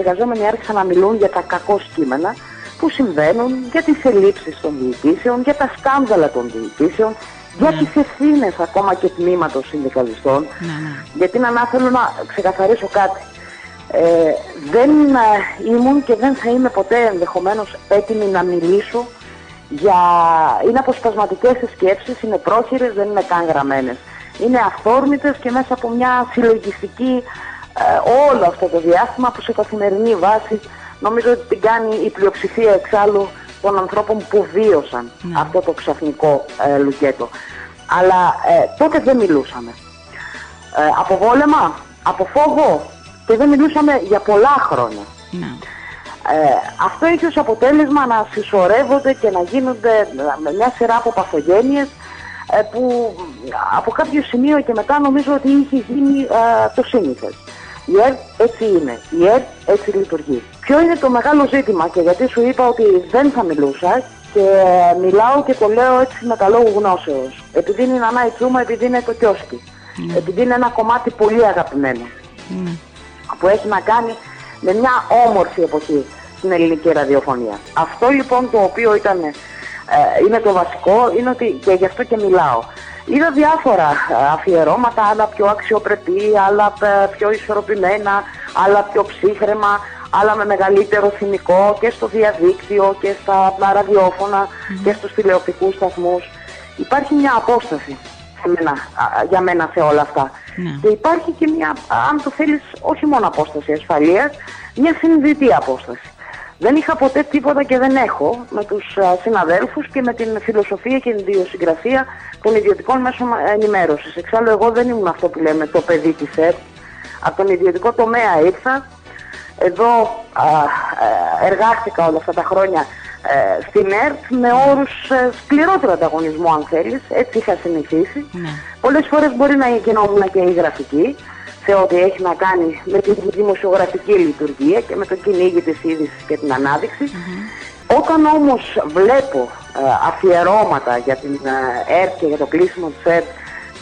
Οι εργαζόμενοι άρχισαν να μιλούν για τα κακό κείμενα που συμβαίνουν, για τις ελλείψεις των διοικήσεων, για τα σκάνδαλα των διοικήσεων, για Ναι. τις ευθύνες ακόμα και τμήματος συνδικαλιστών. Ναι, ναι. Γιατί να, να θέλω να ξεκαθαρίσω κάτι. Ε, δεν ε, ήμουν και δεν θα είμαι ποτέ ενδεχομένως έτοιμη να μιλήσω για... Είναι αποσπασματικές οι σκέψεις, είναι πρόχειρες, δεν είναι καν γραμμένες. Είναι αυθόρμητες και μέσα από μια συλλογιστική ε, όλο αυτό το διάστημα που σε καθημερινή βάση νομίζω ότι την κάνει η πλειοψηφία εξάλλου των ανθρώπων που βίωσαν Ναι. αυτό το ξαφνικό ε, λουκέτο. Αλλά ε, τότε δεν μιλούσαμε. Ε, από βόλεμα, από φόβο και δεν μιλούσαμε για πολλά χρόνια. ναι. Ε, αυτό έχει ως αποτέλεσμα να συσσωρεύονται και να γίνονται ε, μια σειρά από παθογένειες ε, που από κάποιο σημείο και μετά νομίζω ότι είχε γίνει ε, το σύνηθες. Η ΕΡΤ έτσι είναι. Η ΕΡΤ έτσι λειτουργεί. Ποιο είναι το μεγάλο ζήτημα και γιατί σου είπα ότι δεν θα μιλούσα και μιλάω και το λέω έτσι με τα λόγου γνώσεως. Επειδή είναι η Νανά η Τσούμα, επειδή είναι το κιόσκι. Επειδή είναι ένα κομμάτι πολύ αγαπημένο ναι. που έχει να κάνει με μια όμορφη εποχή στην ελληνική ραδιοφωνία. Αυτό λοιπόν το οποίο ήταν, ε, είναι το βασικό είναι ότι και γι' αυτό και μιλάω. Είδα διάφορα ε, αφιερώματα, άλλα πιο αξιοπρεπή, άλλα ε, πιο ισορροπημένα, άλλα πιο ψύχρεμα, άλλα με μεγαλύτερο θυμικό και στο διαδίκτυο και στα ραδιόφωνα και στους τηλεοπτικούς σταθμούς. Υπάρχει μια απόσταση σε μένα, α, για μένα σε όλα αυτά. Ναι. Και υπάρχει και μια, αν το θέλεις, όχι μόνο απόσταση ασφαλείας, μια συνειδητή απόσταση. Δεν είχα ποτέ τίποτα και δεν έχω με τους α, συναδέλφους και με την φιλοσοφία και την ιδιοσυγκρασία των ιδιωτικών μέσων ενημέρωσης. Εξάλλου εγώ δεν ήμουν αυτό που λέμε το παιδί της ΕΡΤ. Από τον ιδιωτικό τομέα ήρθα. Εδώ α, ε, εργάστηκα όλα αυτά τα χρόνια ε, στην ΕΡΤ με όρους ε, σκληρότερου ανταγωνισμού αν θέλεις. Έτσι είχα συνηθίσει. Ναι. Πολλές φορές μπορεί να γινόμουν και η γραφική σε ό,τι έχει να κάνει με τη δημοσιογραφική λειτουργία και με το κυνήγι της είδησης και την αναδειξη Όταν όμως βλέπω ε, αφιερώματα για την ε, ΕΡΤ και για το κλείσιμο της ΕΡΤ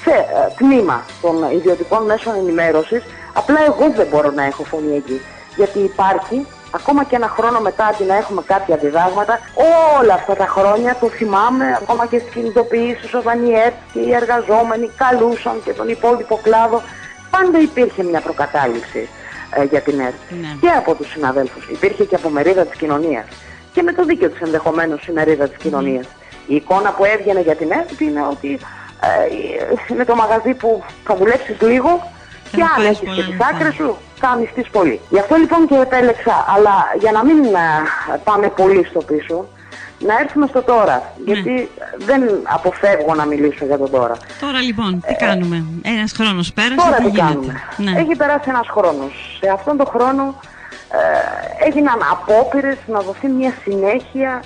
σε ε, τμήμα των ιδιωτικών μέσων ενημέρωσης, απλά εγώ δεν μπορώ να έχω φωνή εκεί. Γιατί υπάρχει, ακόμα και ένα χρόνο μετά αντί να έχουμε κάποια διδάγματα, όλα αυτά τα χρόνια το θυμάμαι, ακόμα και στις κινητοποιήσεις όταν η ΕΡΤ και οι εργαζόμενοι καλούσαν και τον υπόλοιπο κλάδο, πάντα υπήρχε μια προκατάληψη ε, για την ΕΡΤ. Ναι. Και από τους συναδέλφους. Υπήρχε και από μερίδα της κοινωνίας. Και με το δίκιο της ενδεχομένως η μερίδα της κοινωνίας. Η εικόνα που έβγαινε για την ΕΡΤ είναι ότι ε, είναι το μαγαζί που θα δουλέψεις λίγο και θα αν πάρεις έχεις πολλά και τις λεφτά. άκρες σου θα αμυστείς πολύ. Γι' αυτό λοιπόν και επέλεξα, αλλά για να μην ε, πάμε πολύ στο πίσω, να έρθουμε στο τώρα. Ναι. Γιατί δεν αποφεύγω να μιλήσω για το τώρα. Τώρα λοιπόν, τι κάνουμε; Ένας χρόνος πέρασε, Ε, Τώρα τι τι γίνεται; κάνουμε; Ναι. Έχει περάσει ένας χρόνος. Σε αυτόν τον χρόνο ε, έγιναν απόπειρες να δοθεί μια συνέχεια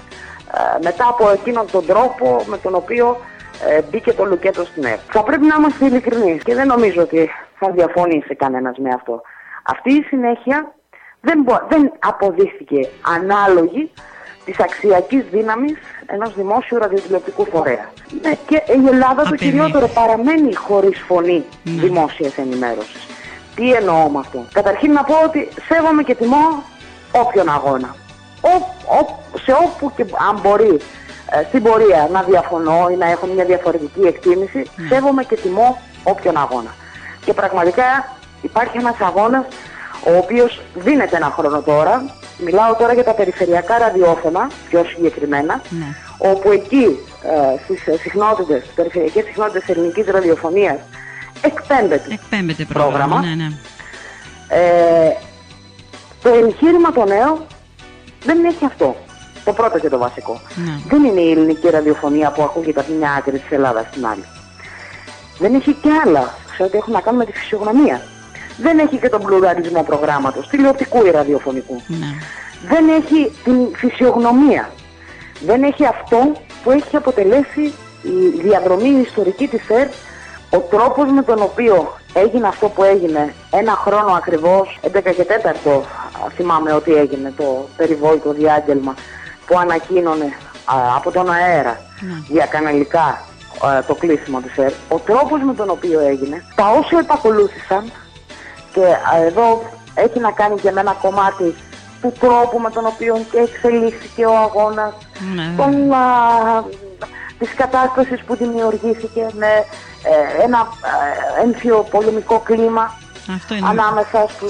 ε, μετά από εκείνον τον τρόπο με τον οποίο ε, μπήκε το λουκέτο στην ΕΡΤ. Θα πρέπει να είμαστε ειλικρινείς και δεν νομίζω ότι θα διαφωνήσει κανένας με αυτό. Αυτή η συνέχεια δεν, μπο- δεν αποδείχθηκε ανάλογη της αξιακής δύναμης ενός δημόσιου ραδιοτηλεοπτικού φορέα. Ναι, και η Ελλάδα το Απεινή. κυριότερο παραμένει χωρίς φωνή Ναι. δημόσιας ενημέρωσης. Τι εννοώ με αυτό; Καταρχήν να πω ότι σέβομαι και τιμώ όποιον αγώνα. Ο, ο- σε όπου και αν μπορεί ε, στην πορεία να διαφωνώ ή να έχω μια διαφορετική εκτίμηση, σέβομαι και τιμώ όποιον αγώνα. Και πραγματικά υπάρχει ένας αγώνας ο οποίος δίνεται ένα χρόνο τώρα. Μιλάω τώρα για τα περιφερειακά ραδιόφωνα, πιο συγκεκριμένα, Ναι. όπου εκεί ε, στις ε, συχνότητες, στις περιφερειακές συχνότητες ελληνικής ραδιοφωνίας εκπέμπεται Εκπέμπεται πρόγραμμα. Πρόγραμμα. Ναι, ναι. ε, το εγχείρημα το νέο δεν έχει αυτό. Το πρώτο και το βασικό. Ναι. Δεν είναι η ελληνική ραδιοφωνία που ακούγεται από μια άκρη της Ελλάδας στην άλλη. Δεν έχει και άλλα σε ό,τι έχουν να κάνουν με τη φυσιογνωμία. Δεν έχει και τον πλουραλισμό προγράμματος, τηλεοπτικού ή ραδιοφωνικού. ναι. Δεν έχει την φυσιογνωμία. Δεν έχει αυτό που έχει αποτελέσει η διαδρομή ιστορική της ΕΡΤ, ο τρόπος με τον οποίο έγινε αυτό που έγινε ένα χρόνο ακριβώς, 11 και 4 θυμάμαι ότι έγινε το περιβόητο διάγγελμα που ανακοίνωνε α, από τον αέρα Ναι. διακαναλικά α, το κλείσιμο της ΕΡΤ. Ο τρόπος με τον οποίο έγινε, τα όσα επακολούθησαν και α, εδώ έχει να κάνει και με ένα κομμάτι του τρόπου με τον οποίο και εξελίχθηκε ο αγώνας, Ναι, των, α, της κατάστασης που δημιουργήθηκε με ε, ένα ε, έμφυο πολεμικό κλίμα Αυτό είναι ανάμεσα το, στους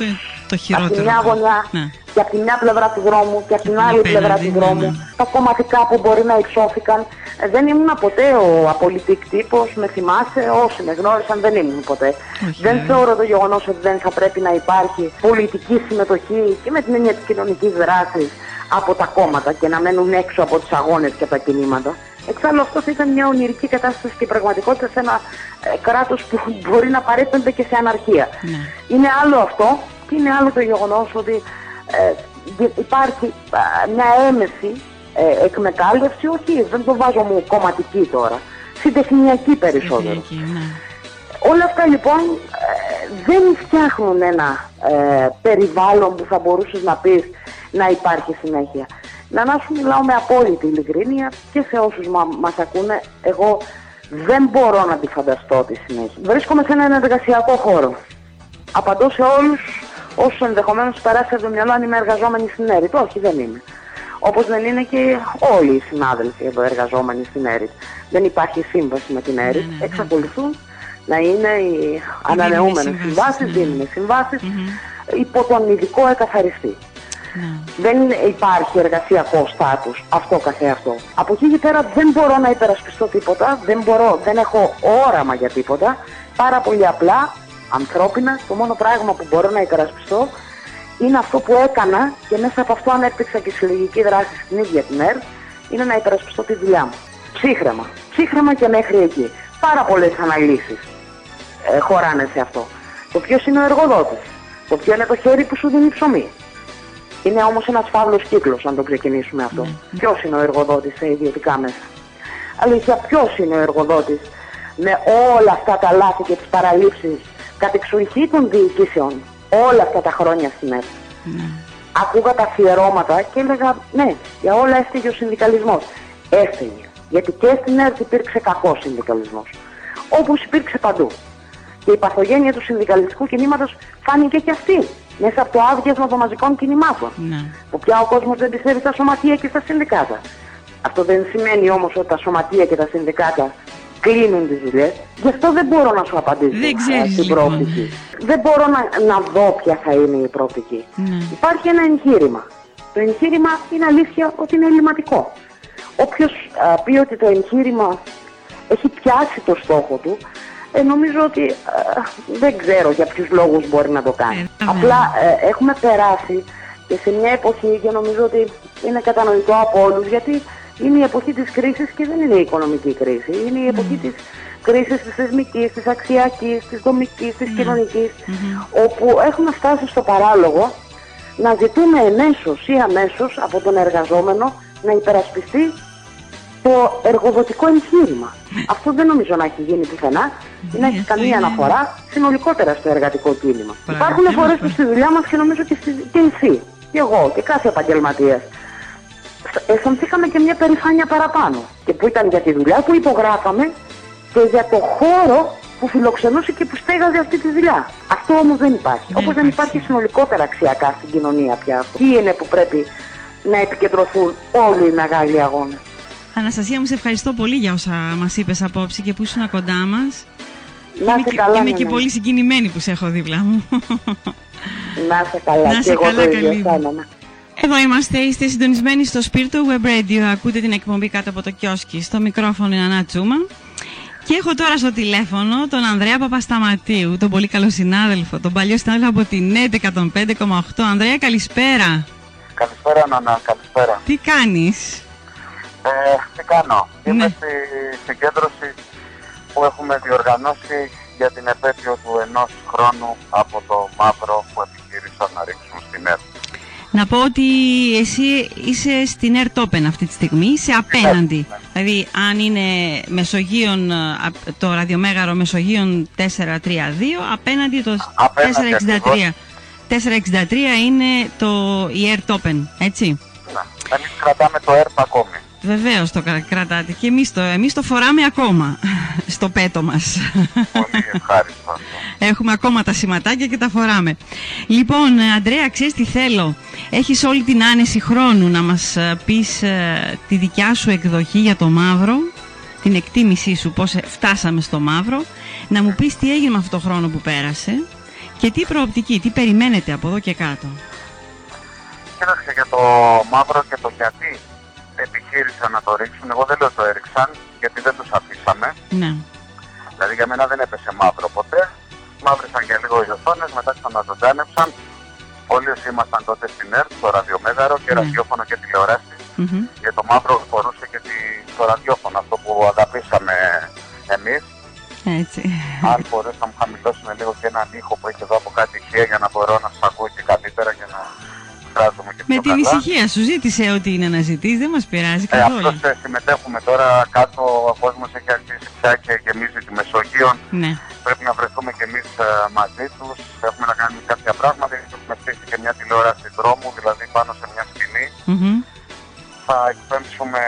το από χειρότερο. τη μια βέβαια. γωνιά Ναι. Και από τη μια πλευρά του δρόμου και από την την άλλη απέναντι, πλευρά του ναι, δρόμου. ναι. Τα κομματικά που μπορεί να υψώθηκαν. Ε, Δεν ήμουν ποτέ ο απολυτικ τύπος, με θυμάσαι, όσοι με γνώρισαν δεν ήμουν ποτέ. Όχι, δεν βέβαια. θεωρώ το γεγονός ότι δεν θα πρέπει να υπάρχει πολιτική συμμετοχή και με την έννοια της κοινωνικής δράσης από τα κόμματα και να μένουν έξω από τους αγώνες και από τα κινήματα. Εξάλλου αυτός θα ήταν μια ονειρική κατάσταση και πραγματικότητα σε ένα ε, κράτος που μπορεί να παρέπεμπε και σε αναρχία. Ναι. Είναι άλλο αυτό και είναι άλλο το γεγονός ότι ε, δι- υπάρχει α, μια έμεση ε, εκμετάλλευση, όχι δεν το βάζω μου κομματική τώρα, συντεχνιακή περισσότερο. Εκεί, ναι. Όλα αυτά λοιπόν ε, δεν φτιάχνουν ένα ε, περιβάλλον που θα μπορούσες να πεις να υπάρχει συνέχεια. Να να σου μιλάω με απόλυτη ειλικρίνεια και σε όσους μα, μας ακούνε, εγώ δεν μπορώ να τη φανταστώ τη συνέχεια. Βρίσκομαι σε έναν εργασιακό χώρο. Απαντώ σε όλους όσους ενδεχομένως περάσει από το μυαλό αν είμαι εργαζόμενη στην ΕΡΙΤ. Όχι, δεν είμαι. Όπως δεν είναι και όλοι οι συνάδελφοι εδώ εργαζόμενοι στην ΕΡΙΤ. Δεν υπάρχει σύμβαση με την ΕΡΙΤ. ναι, ναι. Εξακολουθούν να είναι οι ανανεούμενες συμβάσεις, συμβάσεις, ναι. δίνουν συμβάσεις Μμμ. υπό τον ειδικό εκαθαριστή. Ναι. Δεν υπάρχει εργασιακό στάτους αυτό καθεαυτό. Από εκεί και πέρα δεν μπορώ να υπερασπιστώ τίποτα, δεν μπορώ, δεν έχω όραμα για τίποτα. Πάρα πολύ απλά, ανθρώπινα, το μόνο πράγμα που μπορώ να υπερασπιστώ είναι αυτό που έκανα και μέσα από αυτό ανέπτυξα και συλλογική δράση στην ίδια την ΕΡ, είναι να υπερασπιστώ τη δουλειά μου. Ψύχρεμα. Ψύχρεμα και μέχρι εκεί. Πάρα πολλές αναλύσεις ε, χωράνε σε αυτό. Το ποιος είναι ο εργοδότης; Το ποιο είναι το χέρι που σου δίνει ψωμί; Είναι όμως ένας φαύλος κύκλος αν το ξεκινήσουμε αυτό. Ποιος είναι ο εργοδότης σε ιδιωτικά μέσα; Αλήθεια, ποιος είναι ο εργοδότης με όλα αυτά τα λάθη και τις παραλήψεις κατ' εξοχή των διοικήσεων όλα αυτά τα χρόνια στην ΕΡΤ. Ναι. Ακούγα τα αφιερώματα και έλεγα ναι, για όλα έφταιγε ο συνδικαλισμός. Έφταιγε. Γιατί και στην ΕΡΤ υπήρξε κακός συνδικαλισμός. Όπως υπήρξε παντού. Και η παθογένεια του συνδικαλιστικού κινήματος φάνηκε και αυτή μέσα από το άδειασμα των μαζικών κινημάτων. Ναι. Που πια ο κόσμος δεν πιστεύει στα σωματεία και στα συνδικάτα. Αυτό δεν σημαίνει όμως ότι τα σωματεία και τα συνδικάτα κλείνουν τις δουλειές. Γι' αυτό δεν μπορώ να σου απαντήσω Δεν ε, ξέρεις, στην λοιπόν. προοπτική. Δεν μπορώ να, να δω ποια θα είναι η προοπτική. Ναι. Υπάρχει ένα εγχείρημα. Το εγχείρημα είναι αλήθεια ότι είναι ελληματικό. Όποιος α, πει ότι το εγχείρημα έχει πιάσει το στόχο του, ε, νομίζω ότι α, δεν ξέρω για ποιους λόγους μπορεί να το κάνει. Ε, βέβαια. Απλά ε, έχουμε περάσει και σε μια εποχή και νομίζω ότι είναι κατανοητό από όλους γιατί είναι η εποχή της κρίσης και δεν είναι η οικονομική κρίση. Είναι η εποχή της κρίσης της θεσμικής, της αξιακής, της δομικής, της κοινωνικής όπου έχουμε φτάσει στο παράλογο να ζητούμε εμέσως ή αμέσως από τον εργαζόμενο να υπερασπιστεί το εργοδοτικό εγχείρημα. Αυτό δεν νομίζω να έχει γίνει πουθενά ή να Ναι, έχει αυτό καμία είναι- αναφορά συνολικότερα στο εργατικό κίνημα. Πράγματι, Υπάρχουν τέλος φορές που πάντων. στη δουλειά μας και νομίζω και, στη, και εσύ, και εγώ και κάθε επαγγελματίας αισθανθήκαμε και μια περηφάνεια παραπάνω. Και που ήταν για τη δουλειά που υπογράφαμε και για το χώρο που φιλοξενούσε και που στέγαζε αυτή τη δουλειά. Αυτό όμως δεν υπάρχει. Δεν Όπως δεν υπάρχει. υπάρχει συνολικότερα αξιακά στην κοινωνία πια. Εκεί είναι που πρέπει να επικεντρωθούν όλοι οι μεγάλοι αγώνες. Αναστασία μου, σε ευχαριστώ πολύ για όσα μας είπες απόψε και που ήσουν κοντά μας. Να Είμαι είσαι και- καλά, Είμαι ναι, και ναι. πολύ συγκινημένη που σε έχω δίπλα μου. Να είσαι καλά. Να και είσαι εγώ καλά, το ίδιο καλή. Αισθάνομαι. Εδώ είμαστε, είστε συντονισμένοι στο Σπίρτο Web Radio. Ακούτε την εκπομπή κάτω από το κιόσκι. Στο μικρόφωνο είναι Ανά Τσούμα. Και έχω τώρα στο τηλέφωνο τον Ανδρέα Παπασταματίου, τον πολύ καλό συνάδελφο, τον παλιό συνάδελφο από την ΕΤ 105,8. Ανδρέα, καλησπέρα. Καλησπέρα, Νανά, καλησπέρα. Τι κάνεις; Ε, τι κάνω; Ναι. Είμαι στη συγκέντρωση που έχουμε διοργανώσει για την επέτειο του ενός χρόνου από το μαύρο που επιχείρησαν να ρίξουν στην ΕΡΤ. Να πω ότι εσύ είσαι στην Airtopen αυτή τη στιγμή, είσαι απέναντι. Δηλαδή, αν είναι Μεσογείων, ε, απ- το ραδιομέγαρο Μεσογείων 432, απέναντι το Απέναντι 463. 463 είναι το η Airtopen, έτσι; Ναι. Εμείς κρατάμε το ΕΡΤ ακόμη. Βεβαίως το κρα- κρατάτε και εμείς το, εμείς το φοράμε ακόμα στο πέτο μας. Πολύ ευχάριστο αυτό. Έχουμε ακόμα τα σηματάκια και τα φοράμε. Λοιπόν, ε, Αντρέα, ξέρεις τι θέλω; Έχεις όλη την άνεση χρόνου να μας ε, πεις ε, τη δικιά σου εκδοχή για το μαύρο, την εκτίμησή σου, πώς ε, φτάσαμε στο μαύρο, να μου πεις τι έγινε με αυτό το χρόνο που πέρασε και τι προοπτική, τι περιμένετε από εδώ και κάτω; Κοίταξε για το μαύρο και το γιατί επιχείρησαν να το ρίξουν. Εγώ δεν λέω το έριξαν γιατί δεν τους αφήσαμε. Ναι. Δηλαδή για μένα δεν έπεσε μαύρο ποτέ. Μαύρισαν και λίγο οι οθόνες, μετά ξαναζωντάνευσαν. Όλοι όσοι ήμασταν τότε στην ΕΡΤ, στο ραδιομέγαρο και Ναι. ραδιόφωνο και τηλεόραση. Μμμ. Και το μαύρο φορούσε και τη- το ραδιόφωνο, αυτό που αγαπήσαμε εμείς. Έτσι. Αν μπορέσω να μου χαμηλώσουν λίγο και έναν ήχο που έχει εδώ από κάτι ηχεία για να μπορώ να σας ακούω και καλύτερα και να φράζομαι και πιο Με την καλά. ησυχία σου ζήτησε ό,τι είναι να ζητείς, δεν μας πειράζει Ε, καθόλου. απλώς ε, συμμετέχουμε τώρα κάτω, ο κόσμος έχει αρχίσει πια και γεμίζει τη Μεσογείο. Ναι. Πρέπει να βρεθούμε και εμείς ε, μαζί τους. Έχουμε να κάνουμε κάποια πράγματα. Έχουμε στήσει και μια τηλεόραση δρόμου, δηλαδή πάνω σε μια σκηνή. Μμμ. Θα εκπέμψουμε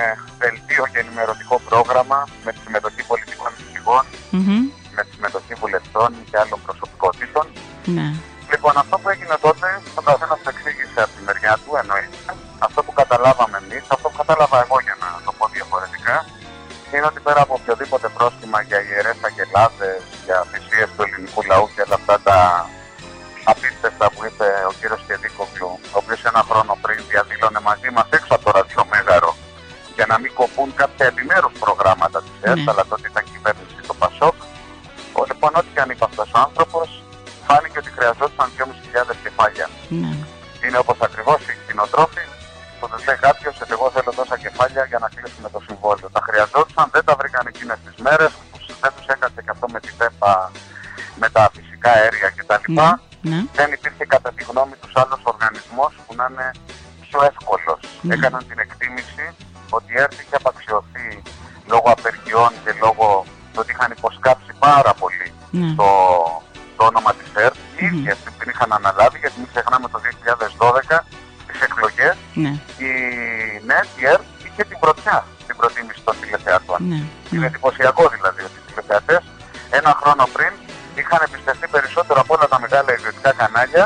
δελτίο και ενημερωτικό πρόγραμμα με τη συμμετοχή πολιτικών αρχηγών, Μμμ. με τη συμμετοχή βουλευτών και άλλων προσωπικότητων. Ναι. Λοιπόν, αυτό που έγινε τότε, να μην κοπούν κάποια επιμέρους προγράμματα της ΕΡΤ, Ναι. αλλά τότε ήταν κυβέρνηση το ΠΑΣΟΚ. Ο, λοιπόν, ό,τι και αν είπε αυτός ο άνθρωπος, φάνηκε ότι χρειαζόταν 2.500 κεφάλια. Ναι. Είναι όπως ακριβώς οι κτηνοτρόφοι που τους λέει κάποιος ότι εγώ θέλω τόσα κεφάλια για να κλείσουμε το συμβόλαιο. Τα χρειαζόταν, δεν τα βρήκαν εκείνες τις μέρες, δεν του έκατσε και αυτό με τη ΤΕΠΑ, με τα φυσικά αέρια κτλ. Ναι. Ναι. Δεν υπήρχε κατά τη γνώμη τους άλλος οργανισμός που να είναι πιο εύκολος. Ναι. Έκαναν την είχαν αναλάβει, γιατί μην ξεχνάμε το 2012 τις εκλογές. Ναι. Η ΝΕΤ, η ΕΡΤ, είχε την πρωτιά στην προτίμηση των τηλεθεατών. Ναι. Είναι Ναι. εντυπωσιακό δηλαδή ότι οι τηλεθεατές ένα χρόνο πριν είχαν εμπιστευτεί περισσότερο από όλα τα μεγάλα ιδιωτικά κανάλια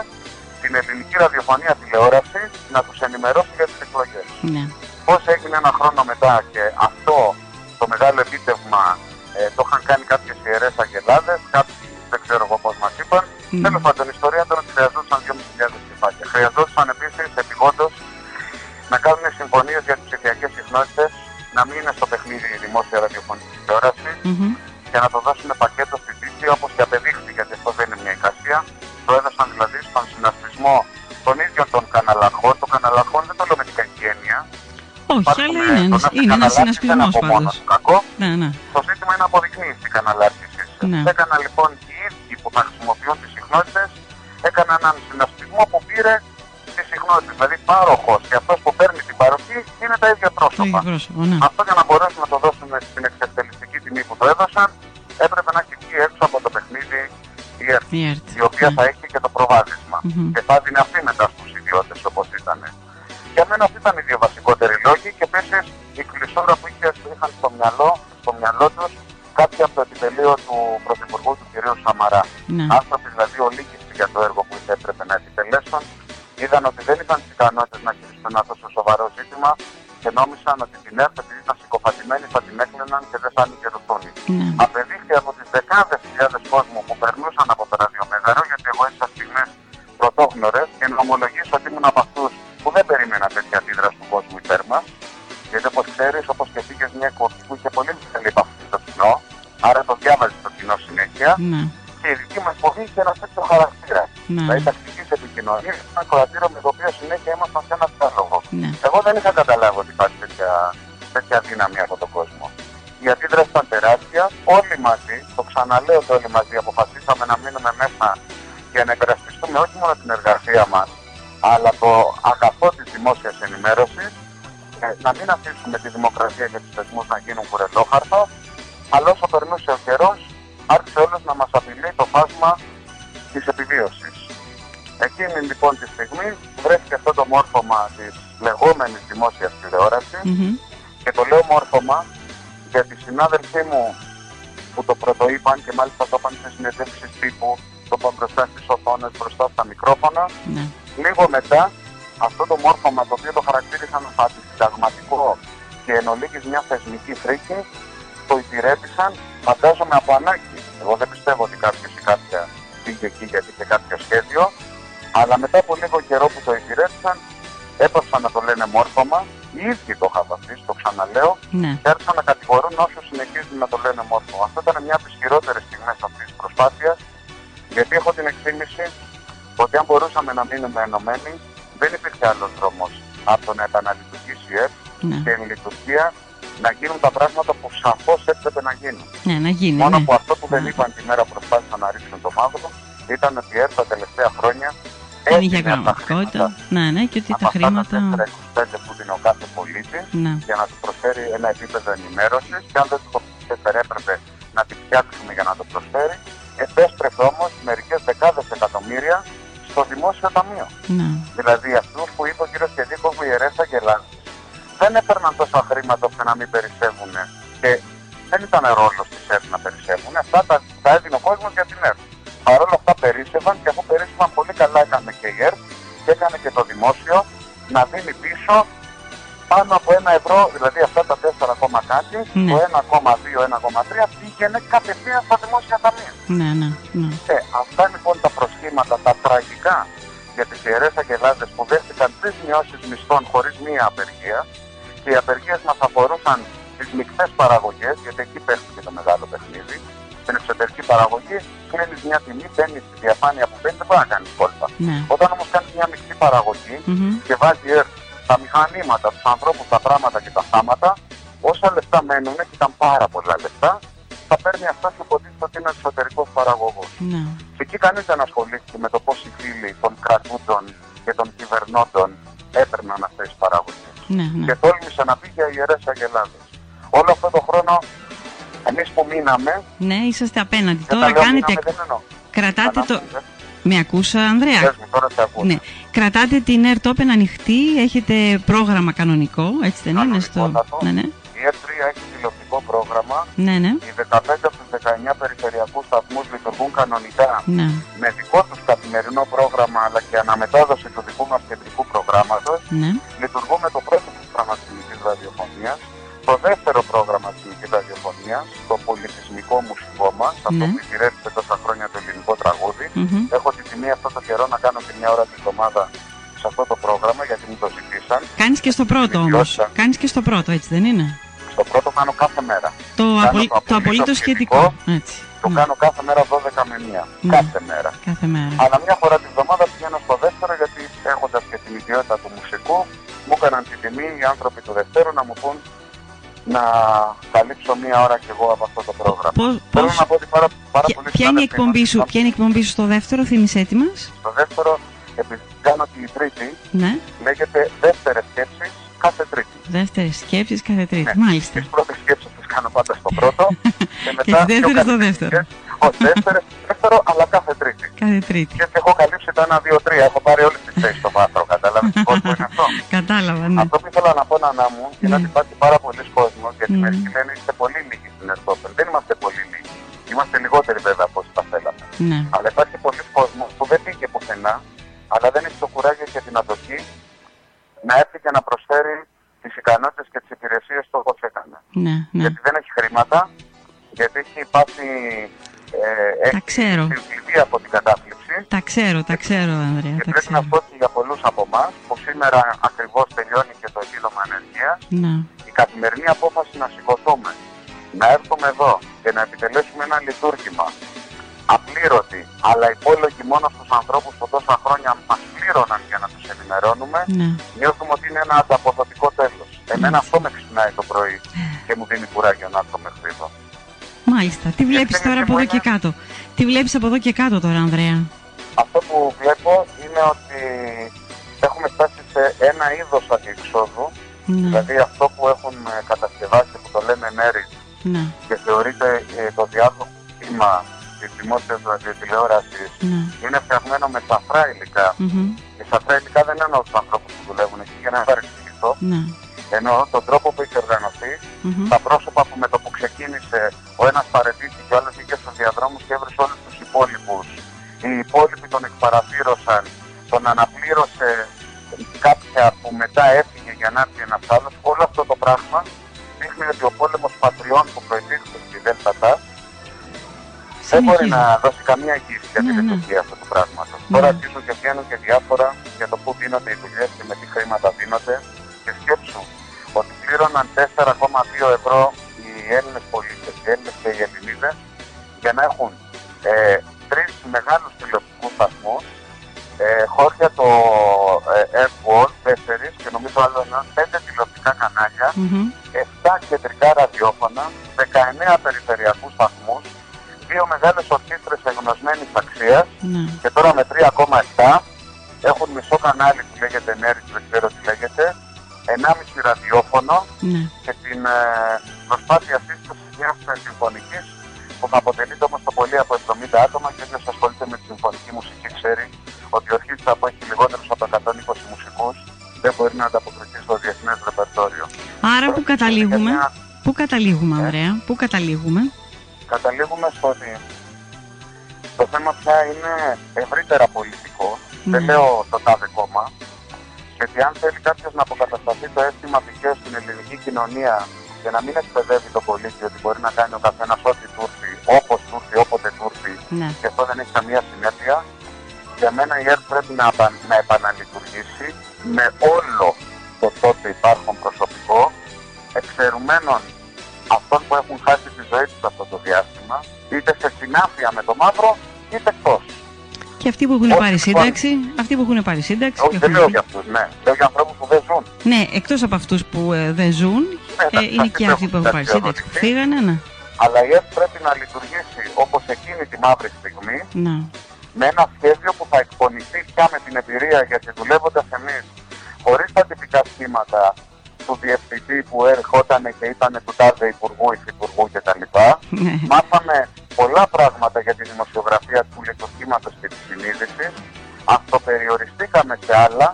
την ελληνική ραδιοφωνία τηλεόραση να τους ενημερώσει για τις εκλογές. Ναι. Πώς έγινε ένα χρόνο μετά και αυτό το μεγάλο επίτευγμα ε, το είχαν κάνει κάποιες ιερές αγελάδες, κάποιοι δεν ξέρω εγώ πώς μας είπαν. Ναι. Τέλος πάντων, η ιστορία ψηφιακές συχνότητες, να μην είναι στο παιχνίδι η δημόσια ραδιοφωνική τηλεόραση Μμμ. και να το δώσουν πακέτο στη τύχη όπως και απεδείχθη, γιατί αυτό δεν είναι μια εικασία. Το έδωσαν δηλαδή στον συνασπισμό των ίδιων των καναλαρχών. Το καναλαρχών δεν το λέω με την κακή έννοια. Όχι, Υπάρχουν, αλλά ε, είναι, το ένας, να είσαι είναι ένας καναλάρχης δεν συνασπισμός είναι από μόνος πάντως. του κακό. Ναι, ναι. Το ζήτημα είναι να αποδεικνύεις την καναλάρχηση. Ναι. Έκανα λοιπόν οι ίδιοι που θα χρησιμοποιούν τις συχνότητες, έκανα έναν συνασπισμό που πήρε τις συχνότητες. Δηλαδή πάροχος και αυτός που παίρνει την παροχή είναι τα ίδια Το πρόσωπα. ίδιο πρόσωπο, ναι. Αυτό για να μπορέσουν να το δώσουν στην εξευτελιστική τιμή που το έδωσαν, έπρεπε να έχει βγει έξω από το παιχνίδι η ΕΡΤ, Η ΕΡΤ. η οποία Ναι. θα έχει και το προβάδισμα. Μμμ. Και θα δίνει αυτή μετά στους ιδιώτες όπως ήταν. Για μένα αυτοί ήταν οι δύο βασικότεροι λόγοι και επίσης η κλεισούρα που είχε, είχαν στο μυαλό, στο μυαλό τους κάποιοι από το επιτελείο του Πρωθυπουργού του κ. Σαμαρά. Ναι. Άνθρωποι δηλαδή να χειριστούν ένα τόσο σοβαρό ζήτημα και νόμισαν ότι την ΕΡΤ επειδή ήταν συκοφαντημένοι θα την έκλαιναν και δεν θα νοικιερωθούν. Ναι. Απεδείχθη από τις δεκάδες χιλιάδες κόσμου που περνούσαν από το ραδιομέγαρο, γιατί εγώ έζησα στιγμές πρωτόγνωρες και να ομολογήσω ότι ήμουν από αυτούς που δεν περίμενα τέτοια αντίδραση του κόσμου υπέρ μας. Γιατί όπως ξέρεις, όπως και πήγε μια εκπομπή που είχε πολύ μικρή επαφή στο κοινό, άρα το διάβαζες το κοινό συνέχεια. Ναι. Και η δική μας εκπομπή είχε ένα τέτοιο χαρακτήρα. Ναι. Δηλαδή τακτική Εγώ δεν είχα καταλάβει ότι υπάρχει τέτοια, τέτοια δύναμη από τον κόσμο. Η αντίδραση ήταν τεράστια. Όλοι μαζί, το ξαναλέω ότι όλοι μαζί, αποφασίσαμε να μείνουμε μέσα και να υπερασπιστούμε όχι μόνο την εργασία μας, αλλά το αγαθό της δημόσιας ενημέρωσης. Να μην αφήσουμε τη δημοκρατία και τους θεσμούς να γίνουν κουρελόχαρτο, αλλά όσο περνούσε ο καιρός, άρχισε όλος να μας απειλεί το φάσμα της επιβίωσης. Εκείνη λοιπόν τη στιγμή βρέθηκε αυτό το μόρφωμα της λεγόμενης δημόσιας τηλεόρασης Μμμ. και το μόρφωμα γιατί οι συνάδελφοί μου που το πρωτοείπαν και μάλιστα το είπαν σε συνεδρίξεις τύπου, το είπαν μπροστά στις οθόνες, μπροστά στα μικρόφωνα. Ναι. Λίγο μετά αυτό το μόρφωμα το οποίο το χαρακτήρισαν αντισυνταγματικό και εν ολίγης μια θεσμική φρίκη το υπηρέτησαν φαντάζομαι από ανάγκη. Εγώ δεν πιστεύω ότι κάποιος ή κάποια πήγε εκεί γιατί είχε κάποιο σχέδιο αλλά μετά από λίγο καιρό που το υπηρέτησαν έπαψαν να το λένε μόρφωμα οι ίδιοι το είχαν βαφτίσει, το ξαναλέω Ναι. και άρχισαν να κατηγορούν όσου συνεχίζουν να το λένε μόρφωμα. Αυτό ήταν μια από τις χειρότερες στιγμές αυτής της προσπάθειας, γιατί έχω την εκτίμηση ότι αν μπορούσαμε να μείνουμε ενωμένοι, δεν υπήρχε άλλος δρόμος από το να επαναλειτουργήσει η ΕΠ Ναι. και η λειτουργία να γίνουν τα πράγματα που σαφώς έπρεπε να γίνουν. Ναι, να γίνει. Μόνο ναι. που αυτό που δεν είπαν τη μέρα που προσπάθησαν να ρίξουν το μαύρο ήταν ότι η ΕΠ τα τελευταία χρόνια Δεν είχε έδινε τα πραγματικότητα. χρήματα Ναι, ναι, και ότι από τα αυτά χρήματα. τα 4-25 που δίνει ο κάθε πολίτης Ναι. για να του προσφέρει ένα επίπεδο ενημέρωσης και αν δεν του το προσφέρει έπρεπε να την φτιάξουμε για να το προσφέρει. Επέστρεφε όμως μερικές δεκάδες εκατομμύρια στο δημόσιο ταμείο. Ναι. Δηλαδή αυτούς που είπε ο κ. Κεδίκο που ιερέ αγελάδε δεν έπαιρναν τόσα χρήματα ώστε να μην περισσεύουν και δεν ήταν ρόλος της ΕΡΤ να περισσεύουν. Αυτά τα, να δίνει πίσω πάνω από ένα ευρώ, δηλαδή αυτά τα 4 ακόμα κάτι, Ναι. το 1,2-1,3 πήγαινε κατευθείαν στα δημόσια ταμεία. Ναι, ναι, ναι. Ε, αυτά λοιπόν τα προσχήματα, τα τραγικά για τις ιερές αγελάδες που δέχτηκαν τρεις μειώσεις μισθών χωρίς μία απεργία και οι απεργίες μας αφορούσαν παραγωγή κλείνεις μια τιμή, μπαίνει στη διαφάνεια που μπαίνει, δεν μπορεί να κάνεις κόλπα. Ναι. Όταν όμως κάνεις μια μεικτή παραγωγή Μμμ. και βάζει η ΕΡΤ τα μηχανήματα, τους ανθρώπους, τα πράγματα και τα θάματα, όσα λεφτά μένουν και ήταν πάρα πολλά λεφτά, θα παίρνει αυτά και υποτίθεται ότι είναι εξωτερικό παραγωγός. Ναι. Και εκεί κανείς δεν ασχολήθηκε με το πώς οι φίλοι των κρατούντων και των κυβερνώντων έπαιρναν αυτές τις παραγωγές. Ναι, ναι. Και τόλμησε να πει για ιερές αγελάδες. Όλο αυτό το χρόνο, εμείς που μείναμε. Ναι, είσαστε απέναντι. και Τώρα τα λέω κάνετε. μείναμε, δεν εννοώ. Κρατάτε το. Ανάμεσα, Με ακούσα, Ανδρέα; Πες μου, τώρα σε ακούω. Ναι. Κρατάτε την AirTopen ανοιχτή, έχετε πρόγραμμα κανονικό, έτσι δεν είναι στο. Κανονικότατο. Ναι, ναι. Η ΕΡΤ3 έχει τηλεοπτικό πρόγραμμα. Ναι, ναι. Οι 15 από τους 19 περιφερειακούς σταθμούς λειτουργούν κανονικά Ναι. με δικό τους καθημερινό πρόγραμμα αλλά και αναμετάδοση του δικού μας κεντρικού προγράμματος. Ναι. Αυτό Ναι. που υπηρέτησε τόσα χρόνια το ελληνικό τραγούδι. Μμμ. Έχω τη τιμή αυτό το καιρό να κάνω και μια ώρα την εβδομάδα σε αυτό το πρόγραμμα γιατί μου το ζητήσαν. Κάνεις και στο πρώτο όμως. Ιδιότητα. Κάνεις και στο πρώτο, έτσι δεν είναι; Στο πρώτο κάνω κάθε μέρα. Το, Κάνω απολύ... το το απολύτως απολύτως σχετικό. Έτσι. Το Ναι. κάνω κάθε μέρα 12 με 1. Ναι. Κάθε μέρα. Κάθε μέρα. Αλλά μια φορά την εβδομάδα πηγαίνω στο δεύτερο γιατί έχοντας και την ιδιότητα του μουσικού μου έκαναν την τιμή οι άνθρωποι του δευτέρου να μου πούν να καλύψω μία ώρα κι εγώ από αυτό το πρόγραμμα. Πώς, Θέλω πώς... να πω ότι πάρα, πάρα Ποια, πολλοί ποια είναι η συνάδελφοι εκπομπή μας σου, ποια είναι η εκπομπή σου στο δεύτερο, θύμισέ τη μας. Στο δεύτερο, επειδή κάνω την τρίτη, Ναι. λέγεται δεύτερες σκέψεις κάθε τρίτη. Δεύτερες σκέψεις κάθε τρίτη. Ναι. Μάλιστα. Τις πρώτες σκέψεις τις κάνω πάντα στο πρώτο και μετά τις δεύτερες πιο στο καλές δεύτερο. σκέψεις. Όχι, δεύτερες, δεύτερο, αλλά κάθε τρίτη. Κάθε τρίτη. Και έτσι έχω καλύψει τα 1, 2, 3. Έχω πάρει όλες τις θέσεις στο βάθρο. Καταλάβεις πώς που είναι αυτό. Κατάλαβα, ναι. Αυτό που ήθελα να πω, Νανά μου, είναι Ναι. ότι υπάρχει πάρα πολλοί κόσμος, γιατί Ναι. μερικοί λένε είστε πολύ Ναι. Αλλά υπάρχει πολλοί κόσμος που δεν πήγε πουθενά, αλλά δεν έχει το κουράγιο και την αντοχή να έρθει και να προσφέρει τις ικανότητες και τις υπηρεσίες του όπως έκανε. Ναι, ναι. Γιατί δεν έχει χρήματα, γιατί έχει πάθει ε, έχει ξέρω. συμφιλθεί από την κατάθλιψη Τα ξέρω, τα ξέρω, Ανδρέα. και Τα πρέπει να ξέρω. πω ότι για πολλούς από εμάς που σήμερα ακριβώς τελειώνει και το επίδομα ανεργίας Ναι. η καθημερινή απόφαση να σηκωθούμε, να έρθουμε εδώ και να επιτελέσουμε ένα λειτουργήμα απλήρωτη, αλλά υπόλογη μόνο στους ανθρώπους που τόσα χρόνια μας πλήρωναν για να τους ενημερώνουμε, Ναι. νιώθουμε ότι είναι ένα ανταποδοτικό τέλος. Εμένα αυτό με ξυπνάει το πρωί και μου δίνει κουράγιο να έρθω μέχρι εδώ. Μάλιστα. Τι βλέπεις ξέρεις τώρα τι από μου εδώ είναι; και κάτω; Τι βλέπεις από εδώ και κάτω τώρα, Ανδρέα; Αυτό που βλέπω είναι ότι έχουμε φτάσει σε ένα είδος αντιεξόδου, Ναι. δηλαδή αυτό που έχουν ε, κατασκευάσει που το λένε μέρη Ναι. και θεωρείται της δημόσιας ραδιοτηλεόρασης Ναι. είναι φτιαγμένο με σαφρά υλικά. Μμμ. Και σαφρά υλικά δεν εννοώ τους ανθρώπους που δουλεύουν εκεί για να μην παρεξηγηθώ. Ναι. Εννοώ τον τρόπο που έχει οργανωθεί Μμμ. τα δεν μπορεί Συνεχίζει. να δώσει καμία εγγύηση για τη Ναι, ναι. λειτουργία αυτού του πράγματος. Ναι. Τώρα αρχίζουν και βγαίνουν και διάφορα για το πού δίνονται οι δουλειές και με τι χρήματα δίνονται. Και σκέψου ότι πλήρωναν 4,2 ευρώ οι Έλληνες πολίτες, οι Έλληνες και οι Ελληνίδες, για να έχουν ε, τρεις μεγάλους τηλεοπτικούς σταθμούς, ε, χώρια το ε, Airwall, τέσσερις και νομίζω άλλο ένα, πέντε τηλεοπτικά κανάλια, Μμμ. 7 κεντρικά ραδιόφωνα, 19 περιφερειακούς σταθμούς, δύο μεγάλες ορχήστρες εγνωσμένης αξίας Ναι. και τώρα με 3,7 έχουν μισό κανάλι που λέγεται Energy, δεν ξέρω τι λέγεται, 1,5 ραδιόφωνο Ναι. και την ε, προσπάθεια σύστασης μιας ε, συμφωνικής που θα αποτελείται όμως το πολύ από 70 άτομα και όποιος ασχολείται με τη συμφωνική μουσική ξέρει ότι η ορχήστρα που έχει λιγότερους από 120 μουσικούς δεν μπορεί να ανταποκριθεί στο διεθνές ρεπερτόριο. Άρα πού καταλήγουμε, Για μια- πού καταλήγουμε Ε; Ανδρέα, πού καταλήγουμε; Καταλήγουμε στο ότι το θέμα πια είναι ευρύτερα πολιτικό. Δεν Ναι. λέω το τάδε κόμμα. Γιατί αν θέλει κάποιος να αποκατασταθεί το αίσθημα δικαίου στην ελληνική κοινωνία και να μην εκπαιδεύει τον πολίτη ότι μπορεί να κάνει ο καθένας ό,τι του έρθει, όπως του έρθει, όποτε του έρθει, Ναι. και αυτό δεν έχει καμία συνέπεια, για μένα η ΕΡΤ πρέπει να, απα- να επαναλειτουργήσει με όλο το τότε υπάρχον προσωπικό, εξαιρουμένων αυτών που έχουν χάσει τη ζωή τους αυτό το διάστημα, είτε σε συνάφεια με το μαύρο, είτε εκτός. Και αυτοί που έχουν Όχι, πάρει λοιπόν. σύνταξη, αυτοί που έχουν πάρει σύνταξη. Όχι, και δεν έχουν λέω πει- για αυτούς, ναι. Λέω για ανθρώπους που δεν ζουν. Ναι, εκτός από αυτούς που ε, δεν ζουν, Ναι, ε, εντάξει, είναι αυτοί και που αυτοί που έχουν πάρει συντάξει σύνταξη που αγωνιστεί. φύγανε, ναι. Αλλά η ΕΡΤ πρέπει να λειτουργήσει όπως εκείνη τη μαύρη στιγμή, ναι. με ένα σχέδιο που θα εκπονηθεί πια με την εμπειρία γιατί δουλεύοντας εμείς χωρίς τα τυπικά σχήματα του διευθυντή που ερχόταν και ήταν του τάδε υπουργού, υφυπουργού κτλ. Ναι. Μάθαμε πολλά πράγματα για τη δημοσιογραφία του λειτουργήματος και της συνείδησης. Αυτοπεριοριστήκαμε σε άλλα.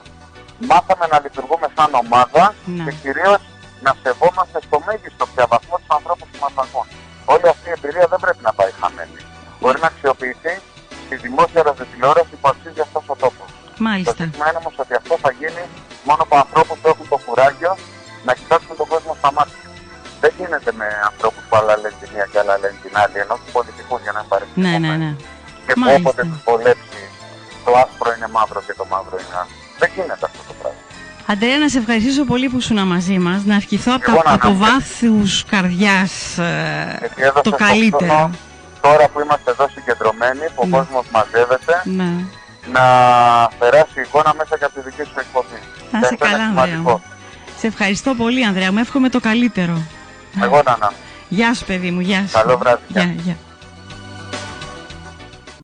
Μάθαμε να λειτουργούμε σαν ομάδα Ναι. και κυρίως να σεβόμαστε στο μέγιστο πια βαθμό τους ανθρώπους που μας ακούν. Όλη αυτή η εμπειρία δεν πρέπει να πάει χαμένη. Μπορεί να αξιοποιηθεί στη δημόσια ραδιοτηλεόραση που αξίζει αυτός ο τόπος. Το Μάλιστα. ζήτημα είναι όμως ότι αυτό θα γίνει μόνο από ανθρώπους που έχουν το κουράγιο λένε τη μία και άλλα λένε την άλλη, ενώ του πολιτικούς για να μην παρεξηγούμε. Ναι, ναι, ναι. Και που Μάλιστα. όποτε τους βολέψει το άσπρο είναι μαύρο και το μαύρο είναι άσπρο. Δεν γίνεται αυτό το πράγμα. Αντρέα, να σε ευχαριστήσω πολύ που ήσουν μαζί μας. Να ευχηθώ από, Εγώ τα, να από ανάγκη. βάθους καρδιάς ε, Γιατί έδωσε το καλύτερο. χρόνο, τώρα που είμαστε εδώ συγκεντρωμένοι, που ο Ναι. κόσμος μαζεύεται, Ναι. να περάσει η εικόνα μέσα και από τη δική σου εκπομπή. Να Και είσαι αυτό είναι καλά, Ανδρέα σημαντικό. μου. Σε ευχαριστώ πολύ, Ανδρέα μου. Εύχομαι το καλύτερο. Εγώ να να. Γεια σου, παιδί μου. Γεια σου. Καλό βράδυ. Γεια, γεια.